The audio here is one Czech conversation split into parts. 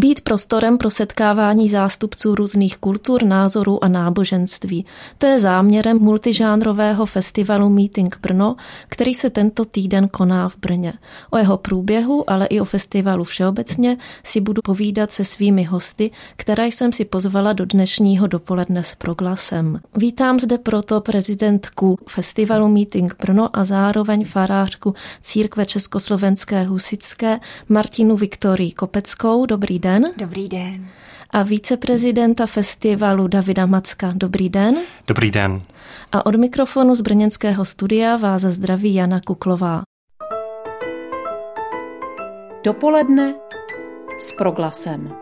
Být prostorem pro setkávání zástupců různých kultur, názorů a náboženství. To je záměrem multižánrového festivalu Meeting Brno, který se tento týden koná v Brně. O jeho průběhu, ale i o festivalu všeobecně si budu povídat se svými hosty, které jsem si pozvala do dnešního dopoledne s proglasem. Vítám zde proto prezidentku festivalu Meeting Brno a zároveň farářku církve Československé husické Martinu Viktorii Kopeckou. Dobrý den den. Dobrý den. A víceprezidenta festivalu Davida Macka. Dobrý den. Dobrý den. A od mikrofonu z brněnského studia vás zdraví Jana Kuklová. Dopoledne s proglasem.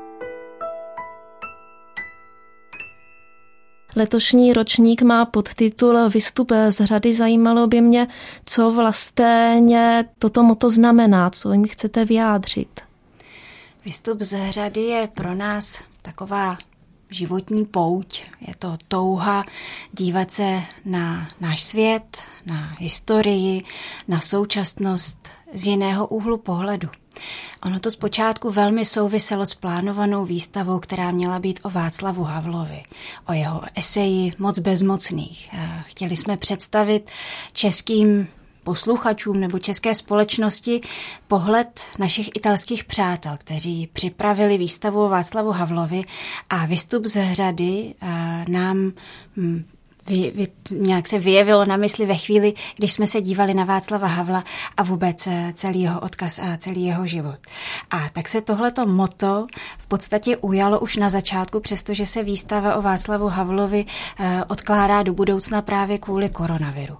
Letošní ročník má podtitul Vystup z řady. Zajímalo by mě, co vlastně toto moto znamená, co jim chcete vyjádřit. Vystup z řady je pro nás taková životní pouť. Je to touha dívat se na náš svět, na historii, na současnost z jiného úhlu pohledu. Ono to zpočátku velmi souviselo s plánovanou výstavou, která měla být o Václavu Havlovi, o jeho eseji Moc bezmocných. Chtěli jsme představit českým posluchačům nebo české společnosti pohled našich italských přátel, kteří připravili výstavu Václavu Havlovi a vystup z hřady nám hm, vy, vy, nějak se vyjevilo na mysli ve chvíli, když jsme se dívali na Václava Havla a vůbec eh, celý jeho odkaz a celý jeho život. A tak se tohleto moto v podstatě ujalo už na začátku, přestože se výstava o Václavu Havlovi eh, odkládá do budoucna právě kvůli koronaviru.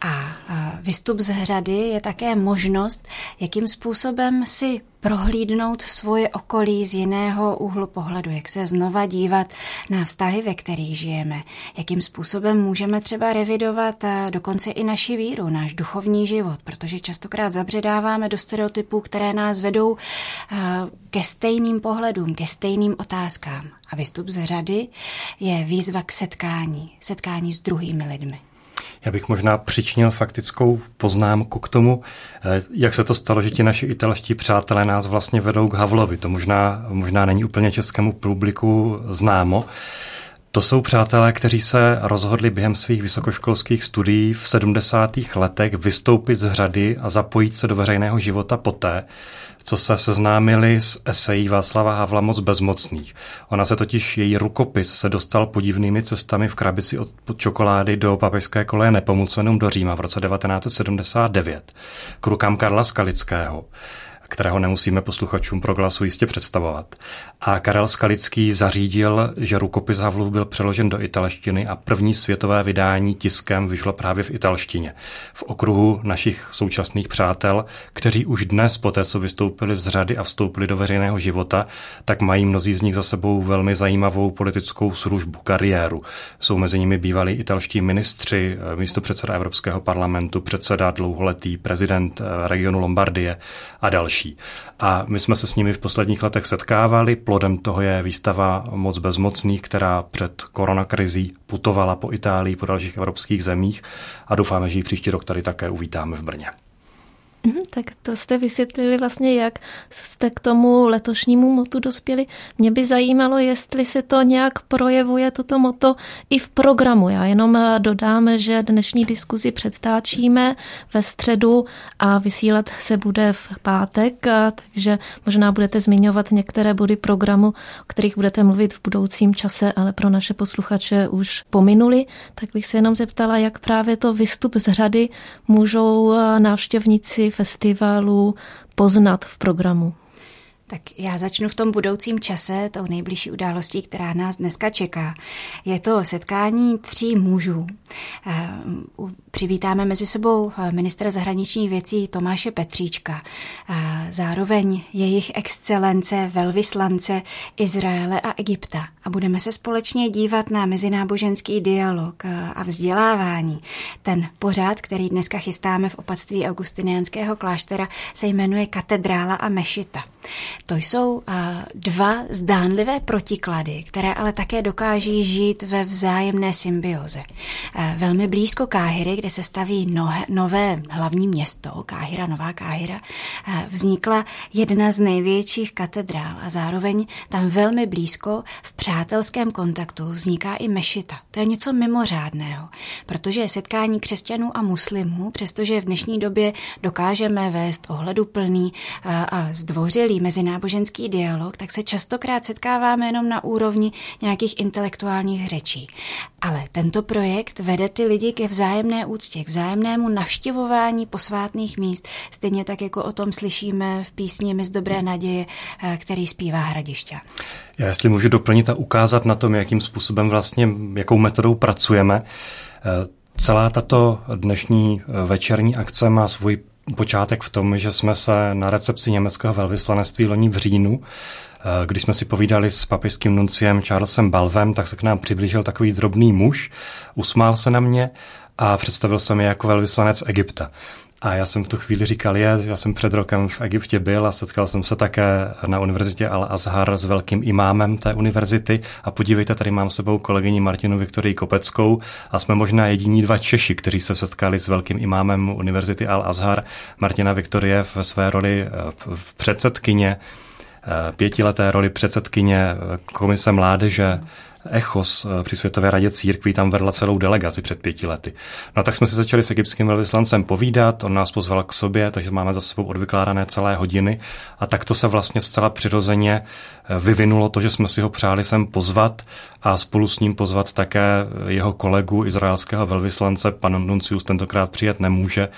A vystup z hřady je také možnost, jakým způsobem si prohlídnout svoje okolí z jiného úhlu pohledu, jak se znova dívat na vztahy, ve kterých žijeme, jakým způsobem můžeme třeba revidovat dokonce i naši víru, náš duchovní život, protože častokrát zabředáváme do stereotypů, které nás vedou ke stejným pohledům, ke stejným otázkám. A vystup z řady je výzva k setkání, setkání s druhými lidmi. Já bych možná přičnil faktickou poznámku k tomu, eh, jak se to stalo, že ti naši italští přátelé nás vlastně vedou k Havlovi. To možná, možná není úplně českému publiku známo. To jsou přátelé, kteří se rozhodli během svých vysokoškolských studií v 70. letech vystoupit z řady a zapojit se do veřejného života poté, co se seznámili s esejí Václava Havla Moc bezmocných. Ona se totiž, její rukopis se dostal podivnými cestami v krabici od čokolády do papežské koleje Nepomucenům do Říma v roce 1979 k rukám Karla Skalického kterého nemusíme posluchačům proglasu jistě představovat. A Karel Skalický zařídil, že rukopis Havlův byl přeložen do italštiny a první světové vydání tiskem vyšlo právě v italštině. V okruhu našich současných přátel, kteří už dnes, po té, co vystoupili z řady a vstoupili do veřejného života, tak mají mnozí z nich za sebou velmi zajímavou politickou službu, kariéru. Jsou mezi nimi bývalí italští ministři, místo předseda Evropského parlamentu, předseda dlouholetý prezident eh, regionu Lombardie a další další. A my jsme se s nimi v posledních letech setkávali. Plodem toho je výstava Moc bezmocných, která před koronakrizí putovala po Itálii, po dalších evropských zemích a doufáme, že ji příští rok tady také uvítáme v Brně. Mhm, tak to jste vysvětlili vlastně, jak jste k tomu letošnímu motu dospěli. Mě by zajímalo, jestli se to nějak projevuje, toto moto, i v programu. Já jenom eh, dodám, že dnešní diskuzi předtáčíme ve středu a vysílat se bude v pátek, takže možná budete zmiňovat některé body programu, o kterých budete mluvit v budoucím čase, ale pro naše posluchače už pominuli. Tak bych se jenom zeptala, jak právě to vystup z řady můžou eh, návštěvníci festivalu poznat v programu? Tak já začnu v tom budoucím čase, tou nejbližší událostí, která nás dneska čeká. Je to setkání tří mužů. Eh, přivítáme mezi sebou eh, ministra zahraničních věcí Tomáše Petříčka, zároveň jejich excelence, velvyslance Izraele a Egypta. A budeme se společně dívat na mezináboženský dialog a vzdělávání. Ten pořád, který dneska chystáme v opatství augustinianského kláštera, se jmenuje Katedrála a Mešita. To jsou dva zdánlivé protiklady, které ale také dokáží žít ve vzájemné symbioze. Velmi blízko Káhyry, kde se staví nové hlavní město, Káhyra, Nová Káhyra, vznikla jedna z největších katedrál a zároveň tam velmi blízko v přátelském kontaktu vzniká i mešita. To je něco mimořádného, protože setkání křesťanů a muslimů, přestože v dnešní době dokážeme vést ohleduplný a zdvořilý mezináboženský dialog, tak se častokrát setkáváme jenom na úrovni nějakých intelektuálních řečí. Ale tento projekt vede ty lidi ke vzájemné úctě, k vzájemnému navštěvování posvátných míst, stejně tak, jako o tom slyšíme v písni My z dobré naděje, který zpívá Hradišťa. Já jestli můžu doplnit a ukázat na tom, jakým způsobem vlastně, jakou metodou pracujeme. Celá tato dnešní večerní akce má svůj počátek v tom, že jsme se na recepci německého velvyslanectví loni v říjnu když jsme si povídali s papižským nunciem Charlesem Balvem, tak se k nám přiblížil takový drobný muž, usmál se na mě a představil se mi jako velvyslanec Egypta. A já jsem v tu chvíli říkal, je, já jsem před rokem v Egyptě byl a setkal jsem se také na univerzitě Al-Azhar s velkým imámem té univerzity a podívejte, tady mám s sebou kolegyni Martinu Viktorii Kopeckou a jsme možná jediní dva Češi, kteří se setkali s velkým imámem univerzity Al-Azhar. Martina Viktorie ve své roli eh, v předsedkyně eh, pětileté roli předsedkyně eh, Komise mládeže ECHOS eh, při Světové radě církví tam vedla celou delegaci před pěti lety. No tak jsme se začali s egyptským velvyslancem povídat, on nás pozval k sobě, takže máme za sebou odvykládané celé hodiny a tak to se vlastně zcela přirozeně vyvinulo to, že jsme si ho přáli sem pozvat a spolu s ním pozvat také jeho kolegu izraelského velvyslance, pan Nuncius tentokrát přijet nemůže,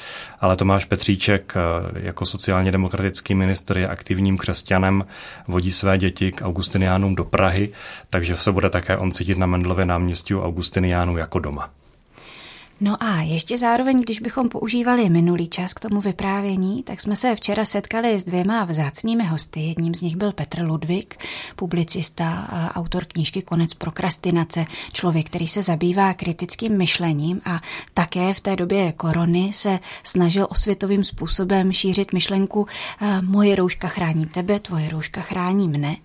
ale Tomáš Petříček eh, jako sociálně demokratický ministr je aktivním křesťanem, vodí své děti k Augustiniánům do Prahy, takže se bude také on cítit na Mendlově náměstí u Augustiniánů jako doma. No a ještě zároveň, když bychom používali minulý čas k tomu vyprávění, tak jsme se včera setkali s dvěma vzácnými hosty. Jedním z nich byl Petr Ludvík, publicista a autor knížky Konec prokrastinace, člověk, který se zabývá kritickým myšlením a také v té době korony se snažil osvětovým způsobem šířit myšlenku moje rouška chrání tebe, tvoje rouška chrání mne.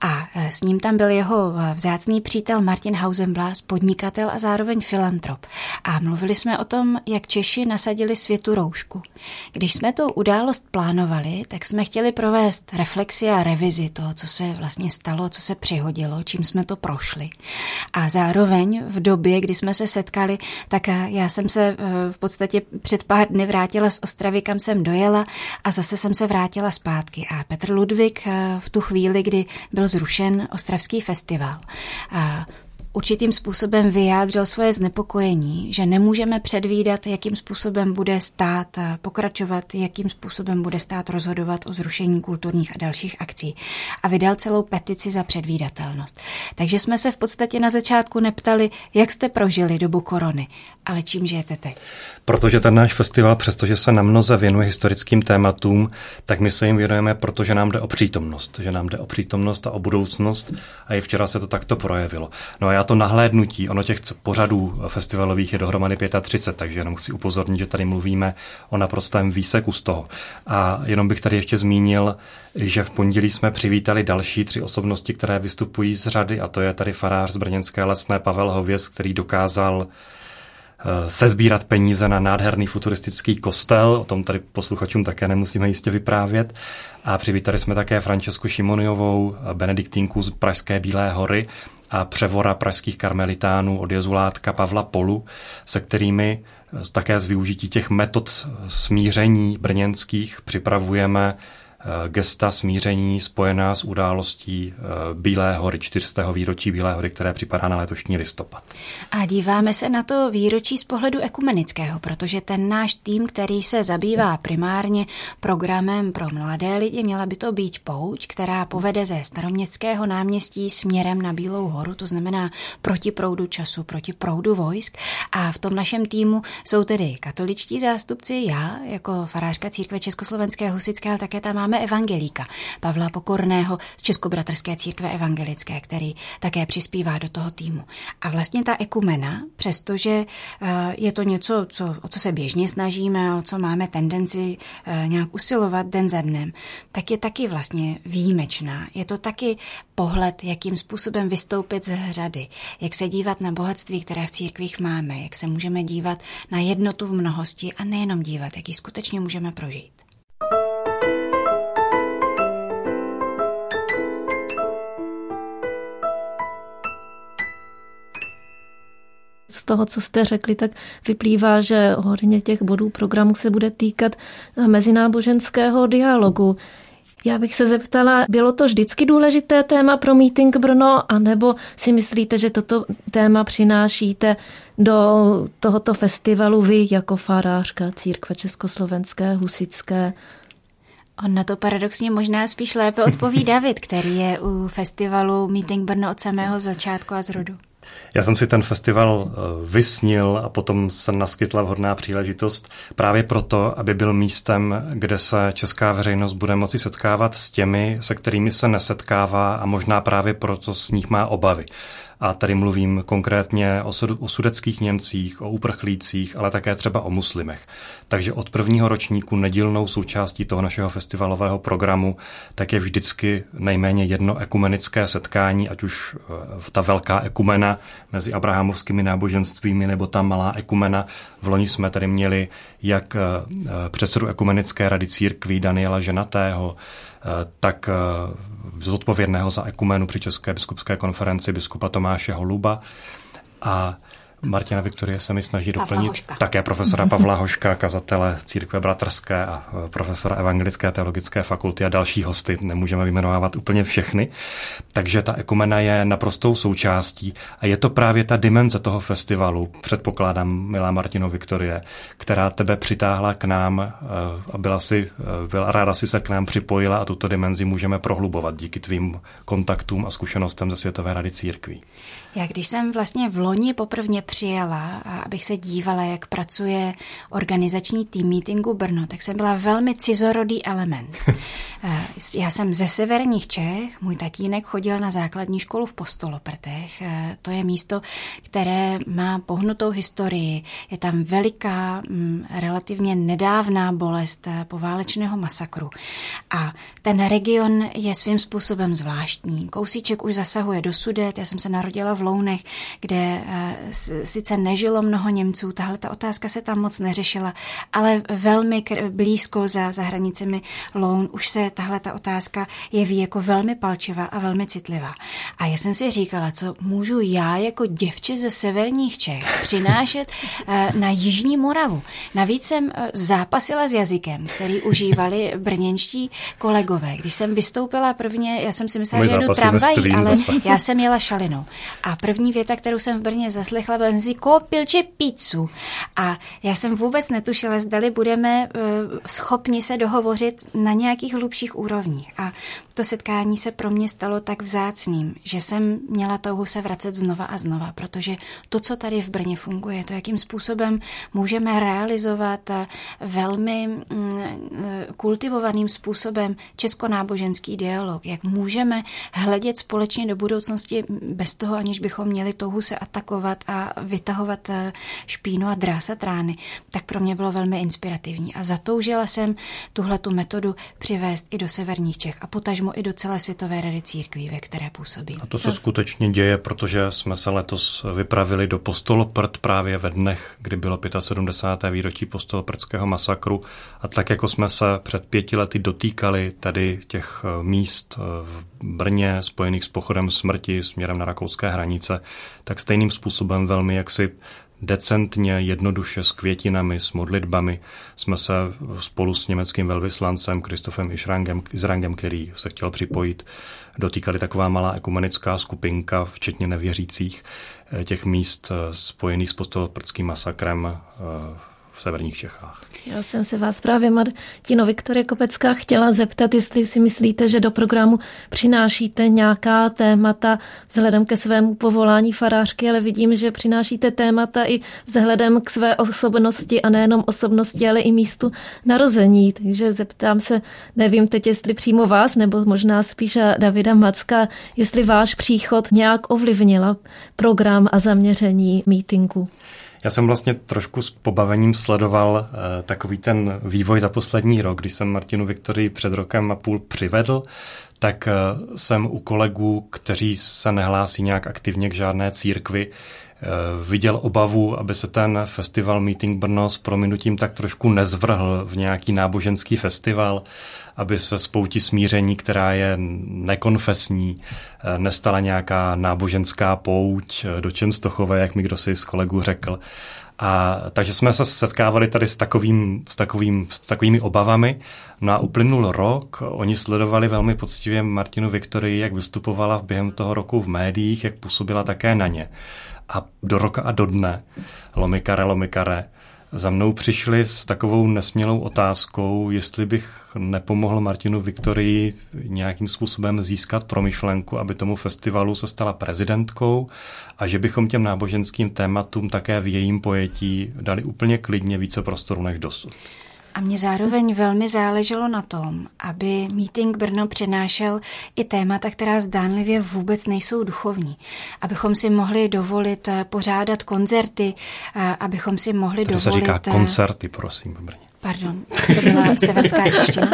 A e, s ním tam byl jeho e, vzácný přítel Martin Hausenblas, podnikatel a zároveň filantrop. A mluvili jsme o tom, jak Češi nasadili světu roušku. Když jsme tu událost plánovali, tak jsme chtěli provést reflexi a revizi toho, co se vlastně stalo, co se přihodilo, čím jsme to prošli. A zároveň v době, kdy jsme se setkali, tak e, já jsem se v podstatě před pár dny vrátila z Ostravy, kam jsem dojela a zase jsem se vrátila zpátky. A Petr Ludvík v tu chvíli, kdy byl zrušen Ostravský festival. A určitým způsobem vyjádřil svoje znepokojení, že nemůžeme předvídat, jakým způsobem bude stát pokračovat, jakým způsobem bude stát rozhodovat o zrušení kulturních a dalších akcí. A vydal celou petici za předvídatelnost. Takže jsme se v podstatě na začátku neptali, jak jste prožili dobu korony, ale čím žijete teď. Protože ten náš festival, přestože se na mnoze věnuje historickým tématům, tak my se jim věnujeme, protože nám jde o přítomnost, že nám jde o přítomnost a o budoucnost a i včera se to takto projevilo. No a já to nahlédnutí, ono těch pořadů festivalových je dohromady 35, takže jenom chci upozornit, že tady mluvíme o naprostém výseku z toho. A jenom bych tady ještě zmínil, že v pondělí jsme přivítali další tři osobnosti, které vystupují z řady, a to je tady farář z Brněnské lesné Pavel Hověz, který dokázal Eh, sezbírat peníze na nádherný futuristický kostel, o tom tady posluchačům také nemusíme jistě vyprávět. A přivítali jsme také Francesku Šimoniovou, benediktínku z Pražské Bílé hory a převora pražských karmelitánů od jezulátka Pavla Polu, se kterými také z využití těch metod smíření brněnských připravujeme gesta smíření spojená s událostí eh, Bílé hory, 400. výročí Bílé hory, které připadá na letošní listopad. A díváme se na to výročí z pohledu ekumenického, protože ten náš tým, který se zabývá primárně programem pro mladé lidi, měla by to být pouť, která povede ze staroměstského náměstí směrem na Bílou horu, to znamená proti proudu času, proti proudu vojsk. A v tom našem týmu jsou tedy katoličtí zástupci, já jako farářka církve Československé husické, ale také tam máme máme evangelíka Pavla Pokorného z Českobratrské církve evangelické, který také přispívá do toho týmu. A vlastně ta ekumena, přestože eh, je to něco, co, o co se běžně snažíme, o co máme tendenci eh, nějak usilovat den za dnem, tak je taky vlastně výjimečná. Je to taky pohled, jakým způsobem vystoupit z řady, jak se dívat na bohatství, které v církvích máme, jak se můžeme dívat na jednotu v mnohosti a nejenom dívat, jak ji skutečně můžeme prožít. Z toho, co jste řekli, tak vyplývá, že hodně těch bodů programu se bude týkat mezináboženského dialogu. Já bych se zeptala, bylo to vždycky důležité téma pro Meeting Brno, anebo si myslíte, že toto téma přinášíte do tohoto festivalu vy jako farářka církve československé, husické? On na to paradoxně možná spíš lépe odpoví David, který je u festivalu Meeting Brno od samého začátku a zrodu. Já jsem si ten festival eh, vysnil a potom se naskytla vhodná příležitost právě proto, aby byl místem, kde se česká veřejnost bude moci setkávat s těmi, se kterými se nesetkává a možná právě proto s nich má obavy. A tady mluvím konkrétně o, o sudeckých Němcích, o uprchlících, ale také třeba o muslimech. Takže od prvního ročníku nedílnou součástí toho našeho festivalového programu tak je vždycky nejméně jedno ekumenické setkání, ať už eh, ta velká ekumena mezi abrahamovskými náboženstvími nebo ta malá ekumena. V loni jsme tady měli jak eh, předsedu ekumenické rady církví Daniela Ženatého, eh, tak zodpovědného za ekumenu při České biskupské konferenci biskupa Tomáše Holuba. A Martina Viktorie se mi snaží doplnit Hoška. také profesora Pavla Hoška, kazatele církve bratrské a e, profesora evangelické teologické fakulty a další hosty. Nemůžeme vyjmenovávat úplně všechny. Takže ta ekumena je naprostou součástí a je to právě ta dimenze toho festivalu, předpokládám, milá Martino Viktorie, která tebe přitáhla k nám e, a byla si, e, byla ráda si se k nám připojila a tuto dimenzi můžeme prohlubovat díky tvým kontaktům a zkušenostem ze Světové rady církví. Já když jsem vlastně v loni poprvně přijela, abych se dívala, jak pracuje organizační tým meetingu Brno, tak jsem byla velmi cizorodý element. Eh, já jsem ze severních Čech, můj tatínek chodil na základní školu v Postoloprtech. Eh, to je místo, které má pohnutou historii. Je tam veliká, mm, relativně nedávná bolest eh, poválečného masakru. A ten region je svým způsobem zvláštní. Kousíček už zasahuje do Sudet, já jsem se narodila v Lounech, kde sice nežilo mnoho Němců, tahle ta otázka se tam moc neřešila, ale velmi blízko za, za hranicemi Loun už se tahle ta otázka jeví jako velmi palčivá a velmi citlivá. A já jsem si říkala, co můžu já jako děvče ze severních Čech přinášet eh, na Jižní Moravu. Navíc jsem eh, zápasila s jazykem, který užívali brněnští kolegové. Když jsem vystoupila prvně, já jsem si myslela, že jedu tramvají, ale zase. já jsem jela šalinou. A první věta, kterou jsem v Brně zaslechla, byl si koupil či pizzu. A já jsem vůbec netušila, zdali budeme uh, schopni se dohovořit na nějakých hlubších úrovních. A to setkání se pro mě stalo tak vzácným, že jsem měla touhu se vracet znova a znova, protože to, co tady v Brně funguje, to, jakým způsobem můžeme realizovat velmi mm, kultivovaným způsobem českonáboženský dialog, jak můžeme hledět společně do budoucnosti bez toho, aniž bychom měli touhu se atakovat a vytahovat eh, špínu a drásat rány, tak pro mě bylo velmi inspirativní. A zatoužila jsem tuhle tu metodu přivést i do severních Čech a potažmo i do celé světové rady církví, ve které působí. A to se skutečně děje, protože jsme se letos vypravili do Postoloprt právě ve dnech, kdy bylo 75. výročí Postoloprdského masakru a tak jako jsme se před pěti lety dotýkali tady těch eh, míst eh, v Brně spojených s pochodem smrti směrem na rakouské hranice, tak stejným způsobem velmi jaksi decentně, jednoduše s květinami, s modlitbami jsme se spolu s německým velvyslancem Kristofem Israngem, Israngem, který se chtěl připojit, dotýkali taková malá ekumenická skupinka, včetně nevěřících, eh, těch míst eh, spojených s postoloprdským masakrem eh, v severních Čechách. Já jsem se vás právě, Martino Viktorie Kopecká, chtěla zeptat, jestli si myslíte, že do programu přinášíte nějaká témata vzhledem ke svému povolání farářky, ale vidím, že přinášíte témata i vzhledem k své osobnosti a nejenom osobnosti, ale i místu narození. Takže zeptám se, nevím teď, jestli přímo vás, nebo možná spíše Davida Macka, jestli váš příchod nějak ovlivnila program a zaměření mítinku. Já jsem vlastně trošku s pobavením sledoval uh, takový ten vývoj za poslední rok, když jsem Martinu Viktorii před rokem a půl přivedl, tak uh, jsem u kolegů, kteří se nehlásí nějak aktivně k žádné církvi, viděl obavu, aby se ten festival Meeting Brno s prominutím tak trošku nezvrhl v nějaký náboženský festival aby se spoutí smíření, která je nekonfesní, eh, nestala nějaká náboženská pouť eh, do Čenstochové, jak mi kdo si z kolegů řekl. A takže jsme se setkávali tady s, takovým, s, takovým, s takovými obavami. No a uplynul rok, oni sledovali velmi poctivě Martinu Viktorii, jak vystupovala během toho roku v médiích, jak působila také na ně. A do roka a do dne, lomikare, lomikare, za mnou přišli s takovou nesmělou otázkou, jestli bych nepomohl Martinu Viktorii nějakým způsobem získat promyšlenku, aby tomu festivalu se stala prezidentkou a že bychom těm náboženským tématům také v jejím pojetí dali úplně klidně více prostoru než dosud. A mě zároveň velmi záleželo na tom, aby Meeting Brno přinášel i témata, která zdánlivě vůbec nejsou duchovní. Abychom si mohli dovolit eh, pořádat koncerty, eh, abychom si mohli to dovolit... To se říká eh, koncerty, prosím, v Brně. Pardon, to byla severská čeština.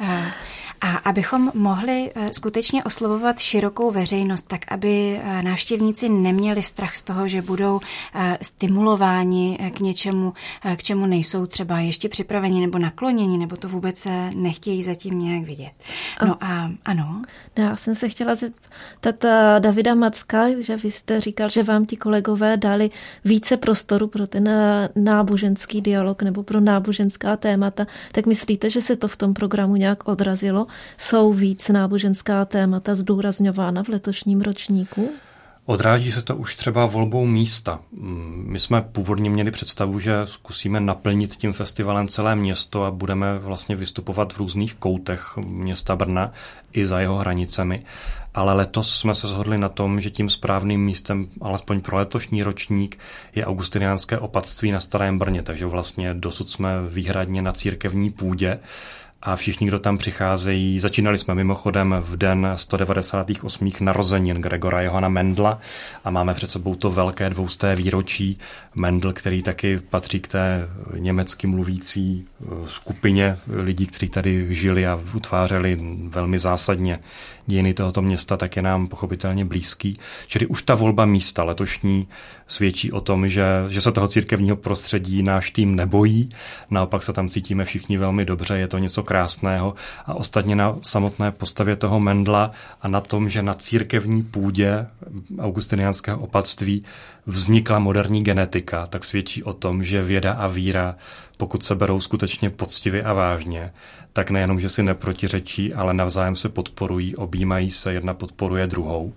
A abychom mohli eh, skutečně oslovovat širokou veřejnost, tak aby eh, návštěvníci neměli strach z toho, že budou eh, stimulováni k něčemu, k čemu nejsou třeba ještě připraveni nebo nakloněni, nebo to vůbec nechtějí zatím nějak vidět. No a ano. Já jsem se chtěla zeptat Davida Macka, že vy jste říkal, že vám ti kolegové dali více prostoru pro ten náboženský dialog nebo pro náboženská témata. Tak myslíte, že se to v tom programu nějak odrazilo? Jsou víc náboženská témata zdůrazňována v letošním ročníku? Odráží se to už třeba volbou místa. My jsme původně měli představu, že zkusíme naplnit tím festivalem celé město a budeme vlastně vystupovat v různých koutech města Brna i za jeho hranicemi. Ale letos jsme se shodli na tom, že tím správným místem, alespoň pro letošní ročník, je augustiniánské opatství na Starém Brně. Takže vlastně dosud jsme výhradně na církevní půdě a všichni, kdo tam přicházejí, začínali jsme mimochodem v den 198. narozenin Gregora Johana Mendla a máme před sebou to velké dvousté výročí. Mendl, který taky patří k té německy mluvící eh, skupině lidí, kteří tady žili a utvářeli velmi zásadně dějiny tohoto města, tak je nám pochopitelně blízký. Čili už ta volba místa letošní svědčí o tom, že, že se toho církevního prostředí náš tým nebojí, naopak se tam cítíme všichni velmi dobře, je to něco krásného a ostatně na samotné postavě toho Mendla a na tom, že na církevní půdě augustiniánského opatství vznikla moderní genetika, tak svědčí o tom, že věda a víra, pokud se berou skutečně poctivě a vážně, tak nejenom, že si neprotiřečí, ale navzájem se podporují, objímají se, jedna podporuje druhou.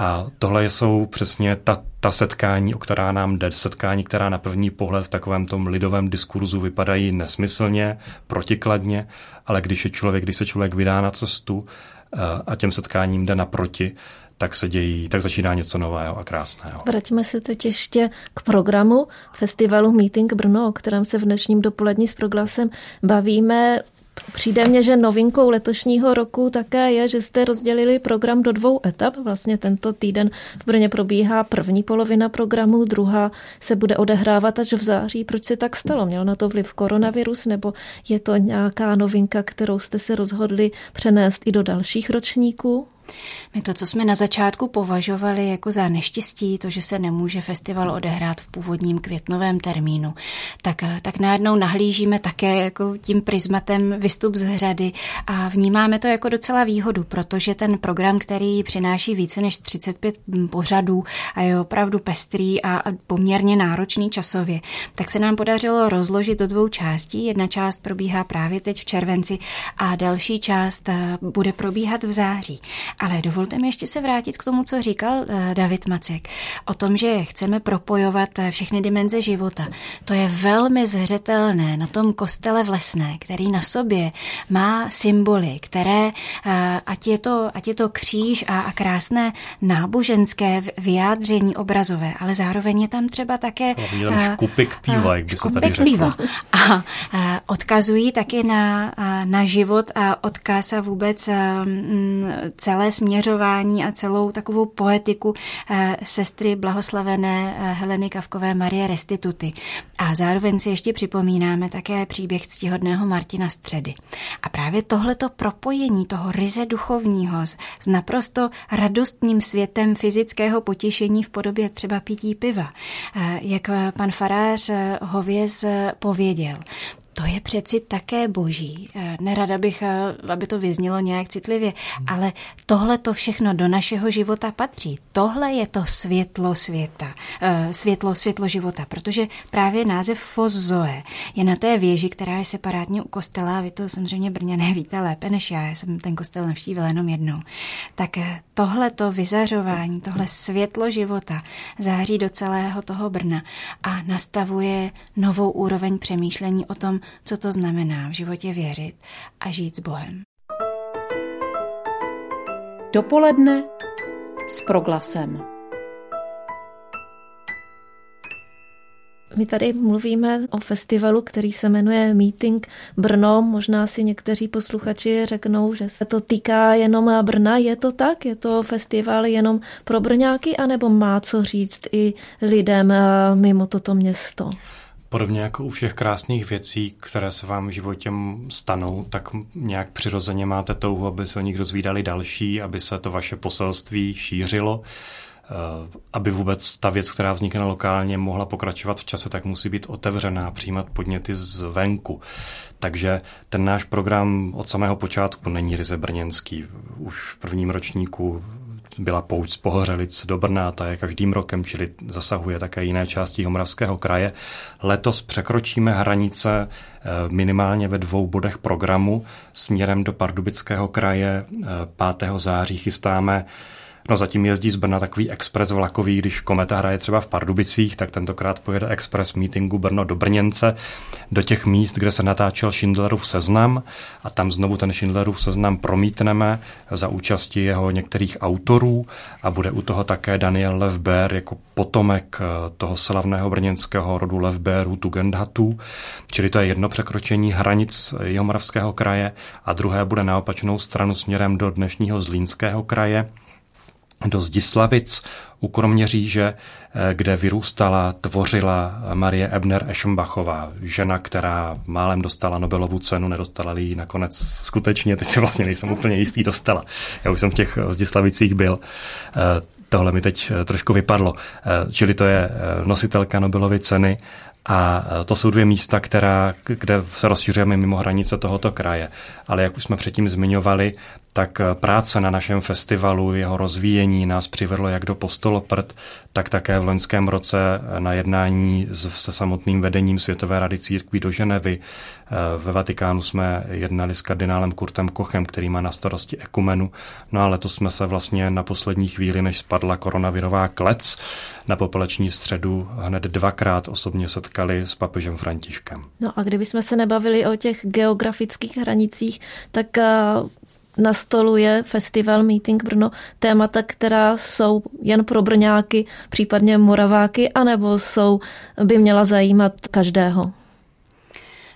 A tohle jsou přesně ta, ta setkání, o která nám jde, setkání, která na první pohled v takovém tom lidovém diskurzu vypadají nesmyslně, protikladně, ale když je člověk, když se člověk vydá na cestu eh, a těm setkáním jde naproti, tak se dějí, tak začíná něco nového a krásného. Vraťme se teď ještě k programu festivalu Meeting Brno, o kterém se v dnešním dopolední s proglasem bavíme. Přijde mně, že novinkou letošního roku také je, že jste rozdělili program do dvou etap. Vlastně tento týden v Brně probíhá první polovina programu, druhá se bude odehrávat až v září. Proč se tak stalo? Měl na to vliv koronavirus nebo je to nějaká novinka, kterou jste se rozhodli přenést i do dalších ročníků? My to, co jsme na začátku považovali jako za neštěstí, to, že se nemůže festival odehrát v původním květnovém termínu, tak, tak najednou nahlížíme také jako tím prismatem vystup z hřady a vnímáme to jako docela výhodu, protože ten program, který přináší více než 35 pořadů a je opravdu pestrý a poměrně náročný časově, tak se nám podařilo rozložit do dvou částí. Jedna část probíhá právě teď v červenci a další část eh, bude probíhat v září. Ale dovolte mi ještě se vrátit k tomu, co říkal eh, David Macek, o tom, že chceme propojovat eh, všechny dimenze života. To je velmi zřetelné na tom kostele v Lesné, který na sobě má symboly, které, eh, ať je to, ať je to kříž a, a krásné náboženské vyjádření obrazové, ale zároveň je tam třeba také... Škupik píva, jak by se tady řekl. Píva. A, a odkazují taky na, na život a odkaz a vůbec celé směřování a celou takovou poetiku eh, sestry blahoslavené eh, Heleny Kavkové Marie Restituty. A zároveň si ještě připomínáme také příběh ctihodného Martina Středy. A právě tohleto propojení toho ryze duchovního s, s naprosto radostným světem fyzického potěšení v podobě třeba pití piva, eh, jak pan farář Hověz pověděl, to je přeci také boží. Eh, nerada bych, eh, aby to vyznělo nějak citlivě, ale tohle to všechno do našeho života patří. Tohle je to světlo světa, eh, světlo, světlo života, protože právě název Fozzoe je na té věži, která je separátně u kostela, vy to samozřejmě Brňané víte lépe než já, já jsem ten kostel navštívila jenom jednou. Tak tohle to vyzařování, tohle světlo života září do celého toho Brna a nastavuje novou úroveň přemýšlení o tom, co to znamená v životě věřit a žít s Bohem. Dopoledne s proglasem. My tady mluvíme o festivalu, který se jmenuje Meeting Brno. Možná si někteří posluchači řeknou, že se to týká jenom Brna. Je to tak? Je to festival jenom pro Brňáky, anebo má co říct i lidem eh, mimo toto město? Podobně jako u všech krásných věcí, které se vám v životě stanou, tak nějak přirozeně máte touhu, aby se o nich dozvídali další, aby se to vaše poselství šířilo. Eh, aby vůbec ta věc, která vznikne lokálně, mohla pokračovat v čase, tak musí být otevřená, přijímat podněty zvenku. Takže ten náš program od samého počátku není ryze brněnský. Už v prvním ročníku byla pouť z Pohořelic do Brna, ta je každým rokem, čili zasahuje také jiné části Homravského kraje. Letos překročíme hranice eh, minimálně ve dvou bodech programu. Směrem do Pardubického kraje 5. Eh, září chystáme No zatím jezdí z Brna takový expres vlakový, když Kometa hraje třeba v Pardubicích, tak tentokrát pojede expres meetingu Brno do Brněnce, do těch míst, kde se natáčel Schindlerův seznam. A tam znovu ten Schindlerův seznam promítneme za účasti jeho některých autorů. A bude u toho také Daniel Levber jako potomek eh, toho slavného brněnského rodu Levberů Tugendhatů, čili to je jedno překročení hranic Jihomoravského kraje a druhé bude na opačnou stranu směrem do dnešního Zlínského kraje, do Zdislavic u Kroměříže, eh, kde vyrůstala, tvořila Marie Ebner Eschenbachová, žena, která málem dostala Nobelovu cenu, nedostala ji nakonec skutečně, teď si vlastně nejsem úplně jistý, dostala. Já už jsem v těch Zdislavicích byl. Eh, tohle mi teď eh, trošku vypadlo. Čili to je nositelka Nobelovy ceny a to jsou dvě místa, která, kde se rozšiřujeme mimo hranice tohoto kraje. Ale jak už jsme předtím zmiňovali, tak eh, práce na našem festivalu, jeho rozvíjení nás přivedlo jak do Postoloprt, tak také v loňském roce eh, na jednání se samotným vedením Světové rady církví do Ženevy. Eh, ve Vatikánu jsme jednali s kardinálem Kurtem Kochem, který má na starosti ekumenu. No a letos jsme se vlastně na poslední chvíli, než spadla koronavirová klec, na popeleční středu hned dvakrát osobně setkali s papežem Františkem. No a kdybychom se nebavili o těch geografických hranicích, tak nastoluje festival Meeting Brno témata, která jsou jen pro Brňáky, případně Moraváky, anebo jsou, by měla zajímat každého?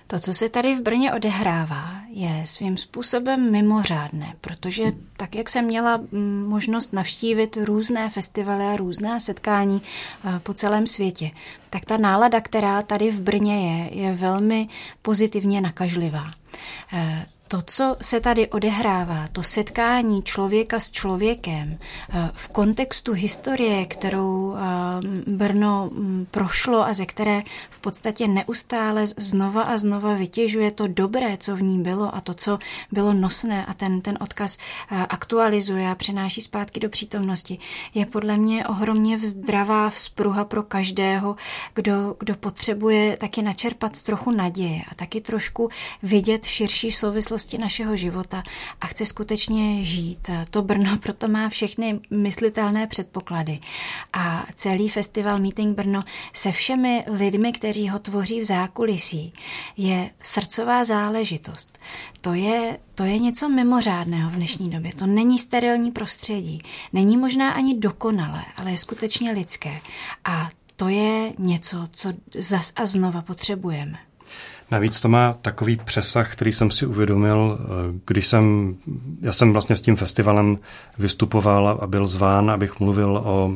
To, co se tady v Brně odehrává, je svým způsobem mimořádné, protože tak, jak jsem měla mm, možnost navštívit různé festivaly a různá setkání eh, po celém světě, tak ta nálada, která tady v Brně je, je velmi pozitivně nakažlivá. To, co se tady odehrává, to setkání člověka s člověkem eh, v kontextu historie, kterou eh, Brno mm, prošlo a ze které v podstatě neustále znova a znova vytěžuje to dobré, co v ní bylo a to, co bylo nosné a ten, ten odkaz eh, aktualizuje a přenáší zpátky do přítomnosti, je podle mě ohromně zdravá vzpruha pro každého, kdo, kdo potřebuje taky načerpat trochu naděje a taky trošku vidět širší souvislost plnosti našeho života a chce skutečně žít. To Brno proto má všechny myslitelné předpoklady. A celý festival Meeting Brno se všemi lidmi, kteří ho tvoří v zákulisí, je srdcová záležitost. To je, to je něco mimořádného v dnešní době. To není sterilní prostředí. Není možná ani dokonalé, ale je skutečně lidské. A to je něco, co zas a znova potřebujeme. Navíc to má takový přesah, který jsem si uvědomil, eh, když jsem, já jsem vlastně s tím festivalem vystupoval a byl zván, abych mluvil o,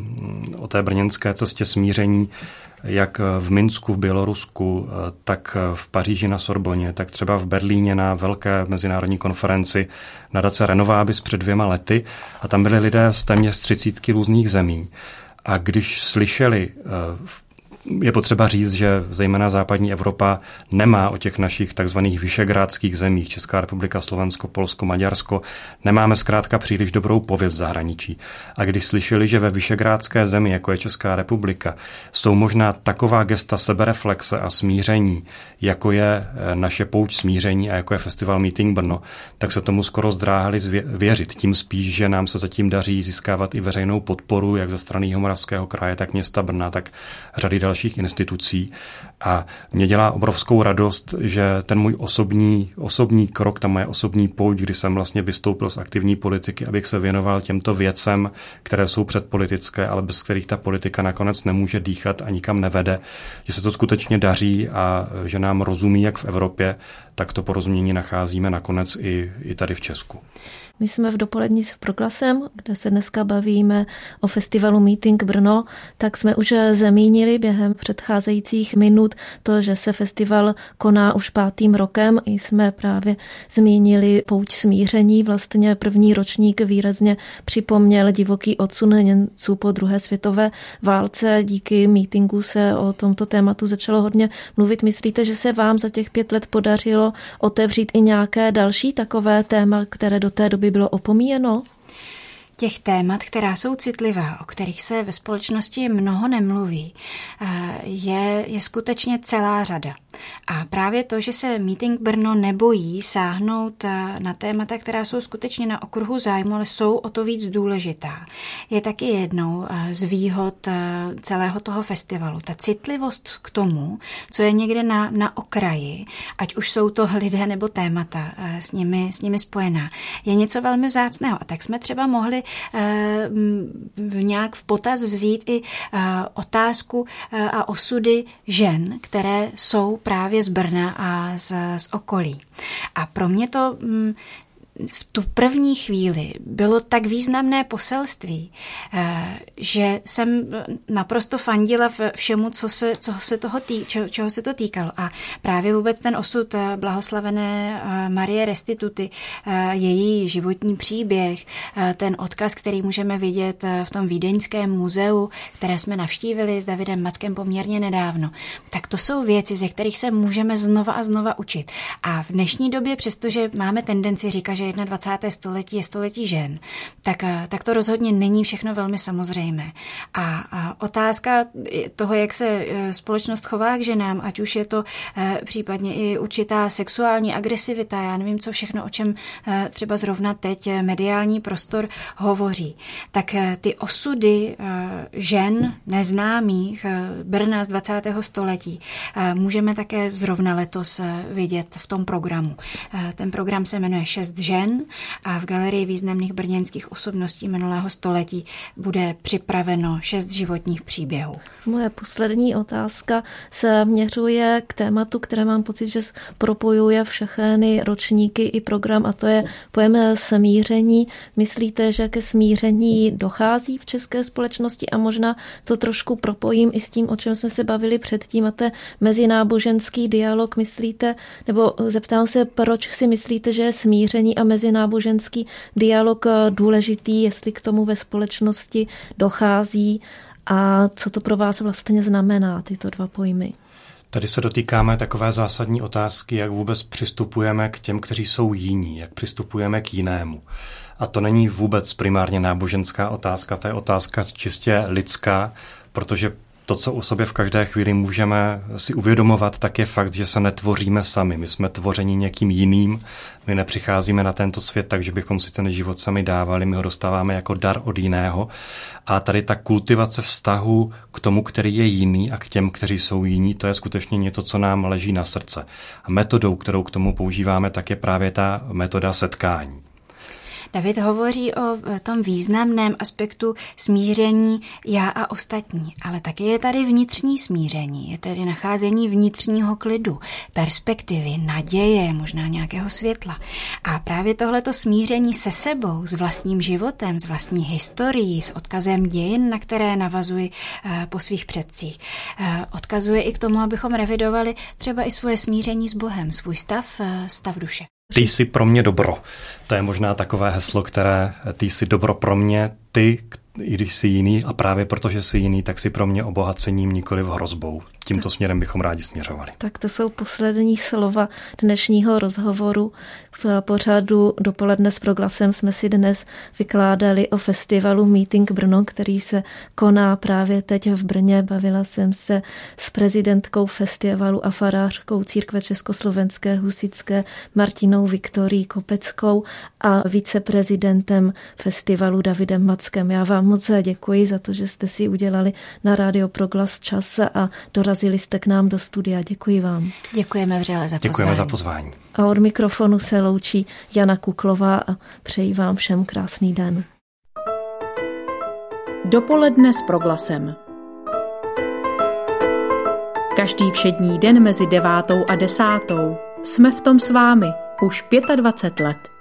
o té brněnské cestě smíření, jak v Minsku v Bělorusku, eh, tak v Paříži na Sorboně, tak třeba v Berlíně na velké mezinárodní konferenci nadace Renovábis před dvěma lety a tam byli lidé z téměř třicítky různých zemí. A když slyšeli v eh, je potřeba říct, že zejména západní Evropa nemá o těch našich takzvaných vyšegrádských zemích, Česká republika, Slovensko, Polsko, Maďarsko, nemáme zkrátka příliš dobrou pověst zahraničí. A když slyšeli, že ve vyšegrádské zemi, jako je Česká republika, jsou možná taková gesta sebereflexe a smíření, jako je eh, naše pouť smíření a jako je festival Meeting Brno, tak se tomu skoro zdráhali věřit. Tím spíš, že nám se zatím daří získávat i veřejnou podporu, jak ze strany Jihomoravského kraje, tak města Brna, tak řady dalších institucí. A mě dělá obrovskou radost, že ten můj osobní, osobní krok, ta moje osobní pouť, kdy jsem vlastně vystoupil z aktivní politiky, abych se věnoval těmto věcem, které jsou předpolitické, ale bez kterých ta politika nakonec nemůže dýchat a nikam nevede, že se to skutečně daří a že nám rozumí jak v Evropě, tak to porozumění nacházíme nakonec i, i tady v Česku. My jsme v dopolední s Proklasem, kde se dneska bavíme o festivalu Meeting Brno, tak jsme už zamínili během předcházejících minut to, že se festival koná už pátým rokem. I jsme právě zmínili pouť smíření. Vlastně první ročník výrazně připomněl divoký odsun Němců po druhé světové válce. Díky meetingu se o tomto tématu začalo hodně mluvit. Myslíte, že se vám za těch pět let podařilo otevřít i nějaké další takové téma, které do té doby bylo opomíjeno? těch témat, která jsou citlivá, o kterých se ve společnosti mnoho nemluví, eh, je, je skutečně celá řada. A právě to, že se Meeting Brno nebojí sáhnout eh, na témata, která jsou skutečně na okruhu zájmu, ale jsou o to víc důležitá, je taky jednou eh, z výhod celého toho festivalu. Ta citlivost k tomu, co je někde na, na okraji, ať už jsou to lidé nebo témata s nimi, s nimi spojená, je něco velmi vzácného. A tak jsme třeba mohli Eh, nějak v potaz vzít i eh, otázku eh, a osudy žen, které jsou právě z Brna a z, z okolí. A pro mě to mm, v tu první chvíli bylo tak významné poselství, eh, že jsem naprosto fandila všemu, co se, co se toho tý, čeho, čeho se to týkalo. A právě vůbec ten osud eh, blahoslavené eh, Marie Restituty, její životní příběh, ten odkaz, který můžeme vidět v tom Vídeňském muzeu, které jsme navštívili s Davidem Mackem poměrně nedávno, tak to jsou věci, ze kterých se můžeme znova a znova učit. A v dnešní době, přestože máme tendenci říkat, že 21. století je století žen, tak, eh, tak to rozhodně není všechno velmi samozřejmé. A, a otázka toho, jak se eh, společnost chová k ženám, ať už je to eh, případně i určitá sexuální agresivita, já nevím, co všechno, o čem třeba zrovna teď mediální prostor hovoří, tak ty osudy žen neznámých Brna z 20. století můžeme také zrovna letos vidět v tom programu. Ten program se jmenuje Šest žen žen a v galerii významných brněnských osobností minulého století bude připraveno šest životních příběhů. Moje poslední otázka se měřuje k tématu, které mám pocit, že propojuje všechny ročníky i program a to je pojem smíření. Myslíte, že ke smíření dochází v české společnosti a možná to trošku propojím i s tím, o čem jsme se bavili předtím a to je mezináboženský dialog, myslíte, nebo zeptám se, proč si myslíte, že je smíření a mezináboženský dialog eh, důležitý, jestli k tomu ve společnosti dochází a co to pro vás vlastně znamená, tyto dva pojmy. Tady se dotýkáme takové zásadní otázky, jak vůbec přistupujeme k těm, kteří jsou jiní, jak přistupujeme k jinému. A to není vůbec primárně náboženská otázka, to je otázka čistě lidská, protože to, co u sobě v každé chvíli můžeme si uvědomovat, tak je fakt, že se netvoříme sami. My jsme tvořeni někým jiným, my nepřicházíme na tento svět tak, že bychom si ten život sami dávali, my ho dostáváme jako dar od jiného. A tady ta kultivace vztahu k tomu, který je jiný a k těm, kteří jsou jiní, to je skutečně něco, co nám leží na srdce. A metodou, kterou k tomu používáme, tak je právě ta metoda setkání. David hovoří o tom významném aspektu smíření já a ostatní, ale taky je tady vnitřní smíření, je tady nacházení vnitřního klidu, perspektivy, naděje, možná nějakého světla. A právě tohleto smíření se sebou, s vlastním životem, s vlastní historií, s odkazem dějin, na které navazuji eh, po svých předcích, eh, odkazuje i k tomu, abychom revidovali třeba i svoje smíření s Bohem, svůj stav, eh, stav duše. Ty jsi pro mě dobro. To je možná takové heslo, které ty jsi dobro pro mě, ty, i když jsi jiný a právě protože jsi jiný, tak si pro mě obohacením, nikoli v hrozbou. Tímto směrem bychom rádi směřovali. Tak to jsou poslední slova dnešního rozhovoru. V pořadu dopoledne s proglasem jsme si dnes vykládali o festivalu Meeting Brno, který se koná právě teď v Brně. Bavila jsem se s prezidentkou festivalu a farářkou církve Československé husické Martinou Viktorí Kopeckou a viceprezidentem festivalu Davidem Mackem. Já vám moc děkuji za to, že jste si udělali na Rádio Proglas čas a dorazili jste k nám do studia. Děkuji vám. Děkujeme vřele za pozvání. Děkujeme za pozvání. A od mikrofonu se loučí Jana Kuklová a přeji vám všem krásný den. Dopoledne s proglasem. Každý všední den mezi devátou a desátou jsme v tom s vámi už 25 let.